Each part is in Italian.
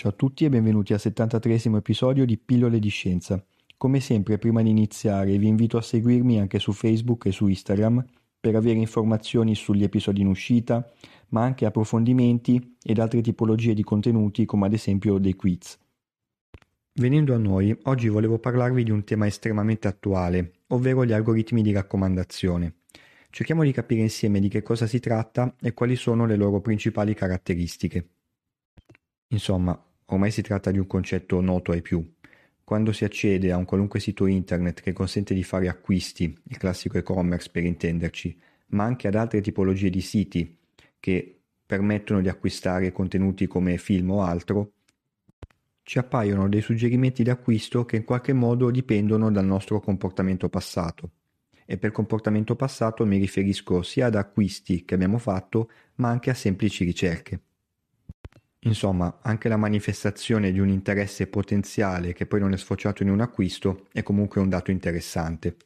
Ciao a tutti e benvenuti al 73 episodio di Pillole di Scienza. Come sempre, prima di iniziare, vi invito a seguirmi anche su Facebook e su Instagram per avere informazioni sugli episodi in uscita, ma anche approfondimenti ed altre tipologie di contenuti come ad esempio dei quiz. Venendo a noi, oggi volevo parlarvi di un tema estremamente attuale, ovvero gli algoritmi di raccomandazione. Cerchiamo di capire insieme di che cosa si tratta e quali sono le loro principali caratteristiche. Insomma, Ormai si tratta di un concetto noto ai più. Quando si accede a un qualunque sito internet che consente di fare acquisti, il classico e-commerce per intenderci, ma anche ad altre tipologie di siti che permettono di acquistare contenuti come film o altro, ci appaiono dei suggerimenti di acquisto che in qualche modo dipendono dal nostro comportamento passato. E per comportamento passato mi riferisco sia ad acquisti che abbiamo fatto, ma anche a semplici ricerche. Insomma, anche la manifestazione di un interesse potenziale che poi non è sfociato in un acquisto è comunque un dato interessante.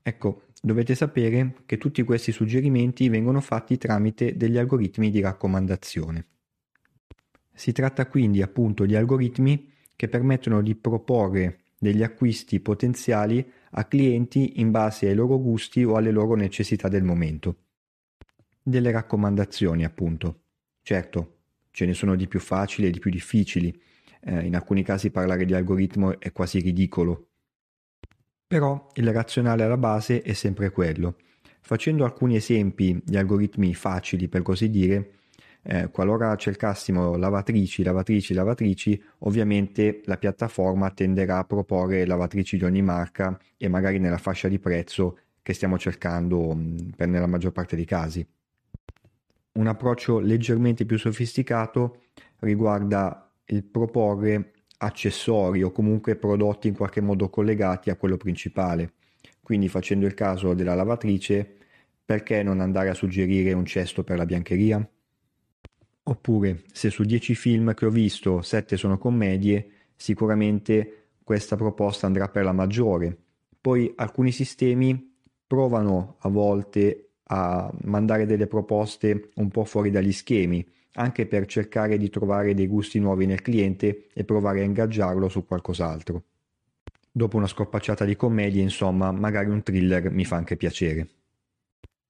Ecco, dovete sapere che tutti questi suggerimenti vengono fatti tramite degli algoritmi di raccomandazione. Si tratta quindi appunto di algoritmi che permettono di proporre degli acquisti potenziali a clienti in base ai loro gusti o alle loro necessità del momento. Delle raccomandazioni appunto. Certo, ce ne sono di più facili e di più difficili. Eh, in alcuni casi parlare di algoritmo è quasi ridicolo. Però il razionale alla base è sempre quello. Facendo alcuni esempi di algoritmi facili, per così dire, eh, qualora cercassimo lavatrici, lavatrici, lavatrici, ovviamente la piattaforma tenderà a proporre lavatrici di ogni marca e magari nella fascia di prezzo che stiamo cercando mh, mm, per nella maggior parte dei casi. Un approccio leggermente più sofisticato riguarda il proporre accessori o comunque prodotti in qualche modo collegati a quello principale. Quindi facendo il caso della lavatrice, perché non andare a suggerire un cesto per la biancheria? Oppure, se su 10 film che ho visto 7 sono commedie, sicuramente questa proposta andrà per la maggiore. Poi alcuni sistemi provano a volte a mandare delle proposte un po' fuori dagli schemi, anche per cercare di trovare dei gusti nuovi nel cliente e provare a ingaggiarlo su qualcos'altro. Dopo una scorpacciata di commedie, insomma, magari un thriller mi fa anche piacere.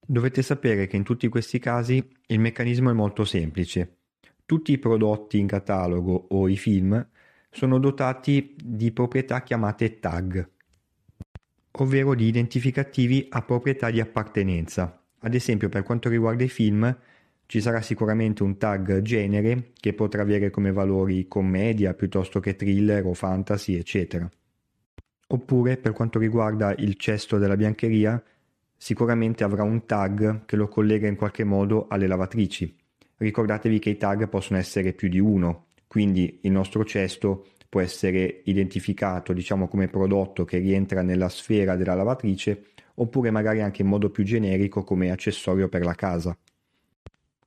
Dovete sapere che in tutti questi casi il meccanismo è molto semplice. Tutti i prodotti in catalogo o i film sono dotati di proprietà chiamate tag, ovvero di identificativi a proprietà di appartenenza, ad esempio per quanto riguarda i film ci sarà sicuramente un tag genere che potrà avere come valori commedia piuttosto che thriller o fantasy eccetera. Oppure per quanto riguarda il cesto della biancheria sicuramente avrà un tag che lo collega in qualche modo alle lavatrici. Ricordatevi che i tag possono essere più di uno, quindi il nostro cesto può essere identificato diciamo come prodotto che rientra nella sfera della lavatrice oppure magari anche in modo più generico come accessorio per la casa.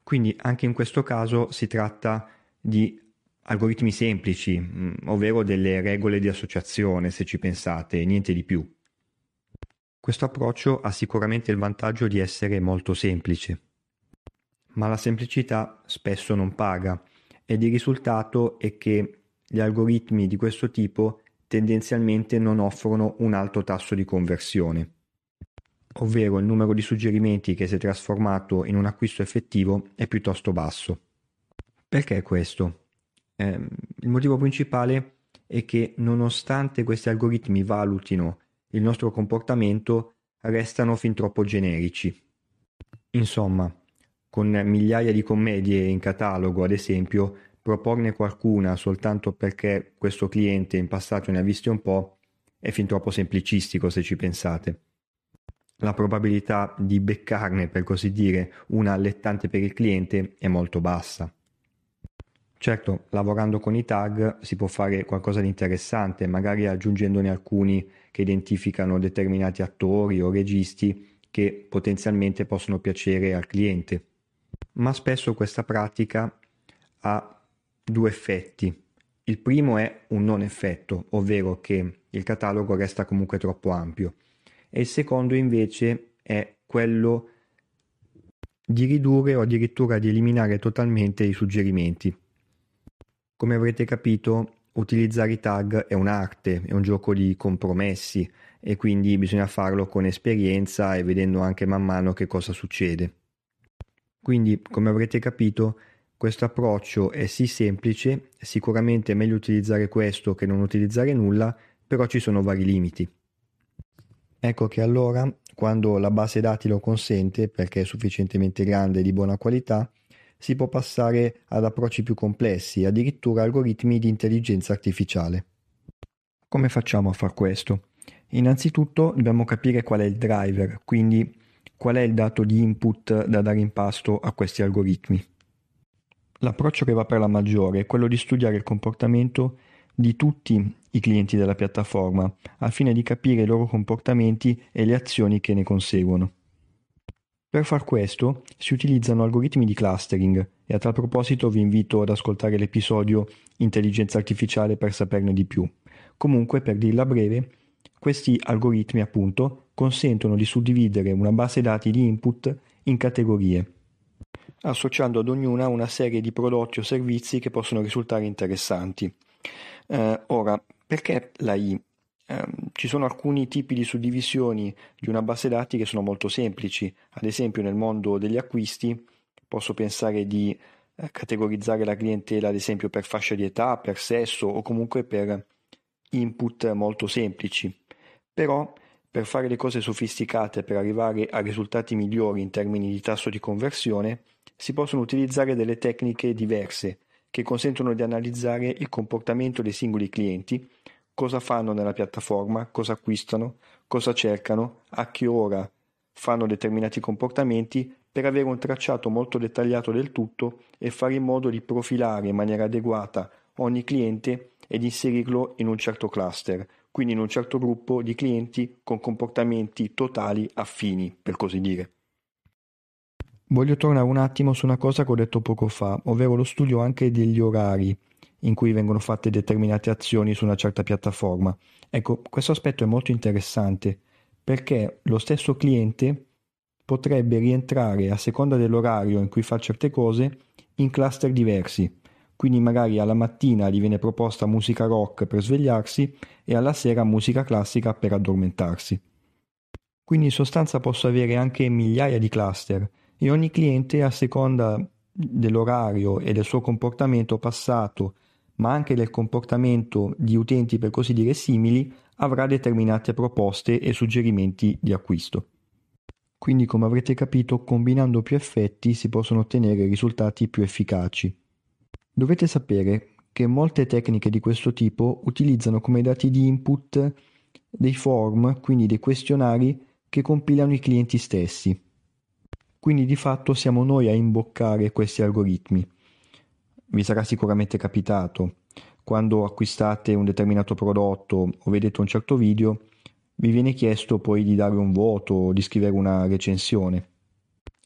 Quindi anche in questo caso si tratta di algoritmi semplici, mm, ovvero delle regole di associazione, se ci pensate, niente di più. Questo approccio ha sicuramente il vantaggio di essere molto semplice, ma la semplicità spesso non paga ed il risultato è che gli algoritmi di questo tipo tendenzialmente non offrono un alto tasso di conversione ovvero il numero di suggerimenti che si è trasformato in un acquisto effettivo è piuttosto basso. Perché questo? Eh, il motivo principale è che nonostante questi algoritmi valutino il nostro comportamento restano fin troppo generici. Insomma, con migliaia di commedie in catalogo, ad esempio, proporne qualcuna soltanto perché questo cliente in passato ne ha viste un po' è fin troppo semplicistico se ci pensate. La probabilità di beccarne, per così dire, una allettante per il cliente è molto bassa. Certo, lavorando con i tag si può fare qualcosa di interessante, magari aggiungendone alcuni che identificano determinati attori o registi che potenzialmente possono piacere al cliente. Ma spesso questa pratica ha due effetti. Il primo è un non effetto, ovvero che il catalogo resta comunque troppo ampio, e il secondo invece è quello di ridurre o addirittura di eliminare totalmente i suggerimenti. Come avrete capito, utilizzare i tag è un'arte, è un gioco di compromessi e quindi bisogna farlo con esperienza e vedendo anche man mano che cosa succede. Quindi, come avrete capito, questo approccio è sì semplice, sicuramente è meglio utilizzare questo che non utilizzare nulla, però ci sono vari limiti. Ecco che allora, quando la base dati lo consente, perché è sufficientemente grande e di buona qualità, si può passare ad approcci più complessi, addirittura algoritmi di intelligenza artificiale. Come facciamo a far questo? Innanzitutto dobbiamo capire qual è il driver, quindi qual è il dato di input da dare in pasto a questi algoritmi. L'approccio che va per la maggiore è quello di studiare il comportamento di tutti i clienti della piattaforma, al fine di capire i loro comportamenti e le azioni che ne conseguono. Per far questo si utilizzano algoritmi di clustering e a tal proposito vi invito ad ascoltare l'episodio Intelligenza artificiale per saperne di più. Comunque, per dirla breve, questi algoritmi appunto consentono di suddividere una base dati di input in categorie, associando ad ognuna una serie di prodotti o servizi che possono risultare interessanti. Eh, ora, perché la I? Ehm, ci sono alcuni tipi di suddivisioni di una base dati che sono molto semplici, ad esempio nel mondo degli acquisti posso pensare di eh, categorizzare la clientela ad esempio per fascia di età, per sesso o comunque per input molto semplici. Però per fare le cose sofisticate, per arrivare a risultati migliori in termini di tasso di conversione, si possono utilizzare delle tecniche diverse che consentono di analizzare il comportamento dei singoli clienti cosa fanno nella piattaforma, cosa acquistano, cosa cercano, a che ora fanno determinati comportamenti per avere un tracciato molto dettagliato del tutto e fare in modo di profilare in maniera adeguata ogni cliente ed inserirlo in un certo cluster, quindi in un certo gruppo di clienti con comportamenti totali affini, per così dire. Voglio tornare un attimo su una cosa che ho detto poco fa, ovvero lo studio anche degli orari in cui vengono fatte determinate azioni su una certa piattaforma. Ecco, questo aspetto è molto interessante perché lo stesso cliente potrebbe rientrare a seconda dell'orario in cui fa certe cose in cluster diversi. Quindi magari alla mattina gli viene proposta musica rock per svegliarsi e alla sera musica classica per addormentarsi. Quindi in sostanza posso avere anche migliaia di cluster e ogni cliente a seconda dell'orario e del suo comportamento passato ma anche del comportamento di utenti per così dire simili, avrà determinate proposte e suggerimenti di acquisto. Quindi, come avrete capito, combinando più effetti si possono ottenere risultati più efficaci. Dovete sapere che molte tecniche di questo tipo utilizzano come dati di input dei form, quindi dei questionari che compilano i clienti stessi. Quindi di fatto siamo noi a imboccare questi algoritmi vi sarà sicuramente capitato quando acquistate un determinato prodotto o vedete un certo video, vi viene chiesto poi di dare un voto o di scrivere una recensione.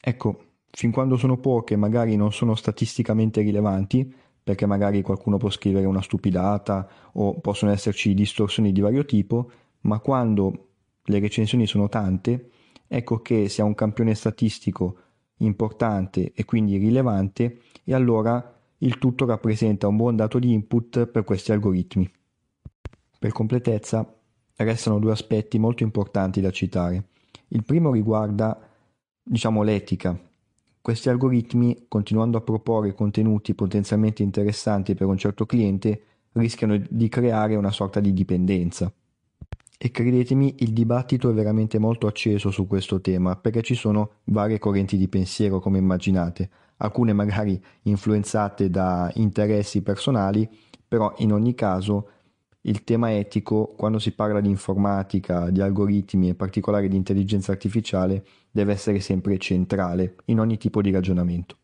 Ecco, fin quando sono poche magari non sono statisticamente rilevanti, perché magari qualcuno può scrivere una stupidata o possono esserci distorsioni di vario tipo, ma quando le recensioni sono tante, ecco che se ha un campione statistico importante e quindi rilevante, e allora il tutto rappresenta un buon dato di input per questi algoritmi. Per completezza, restano due aspetti molto importanti da citare. Il primo riguarda, diciamo, l'etica. Questi algoritmi, continuando a proporre contenuti potenzialmente interessanti per un certo cliente, rischiano di creare una sorta di dipendenza. E credetemi, il dibattito è veramente molto acceso su questo tema, perché ci sono varie correnti di pensiero, come immaginate, alcune magari influenzate da interessi personali, però in ogni caso il tema etico, quando si parla di informatica, di algoritmi e in particolare di intelligenza artificiale, deve essere sempre centrale in ogni tipo di ragionamento.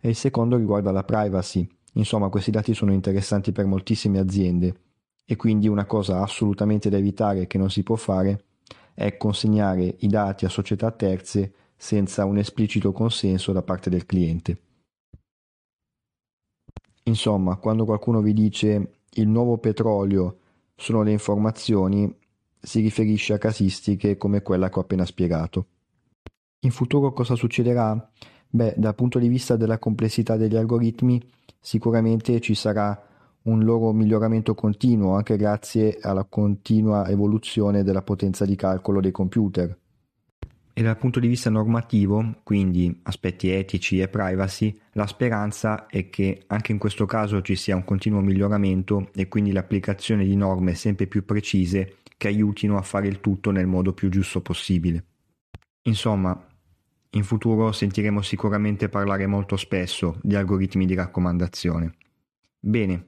E il secondo riguarda la privacy. Insomma, questi dati sono interessanti per moltissime aziende e quindi una cosa assolutamente da evitare che non si può fare è consegnare i dati a società terze senza un esplicito consenso da parte del cliente. Insomma, quando qualcuno vi dice il nuovo petrolio sono le informazioni, si riferisce a casistiche come quella che ho appena spiegato. In futuro cosa succederà? Beh, dal punto di vista della complessità degli algoritmi, sicuramente ci sarà un loro miglioramento continuo anche grazie alla continua evoluzione della potenza di calcolo dei computer. E dal punto di vista normativo, quindi aspetti etici e privacy, la speranza è che anche in questo caso ci sia un continuo miglioramento e quindi l'applicazione di norme sempre più precise che aiutino a fare il tutto nel modo più giusto possibile. Insomma, in futuro sentiremo sicuramente parlare molto spesso di algoritmi di raccomandazione. Bene,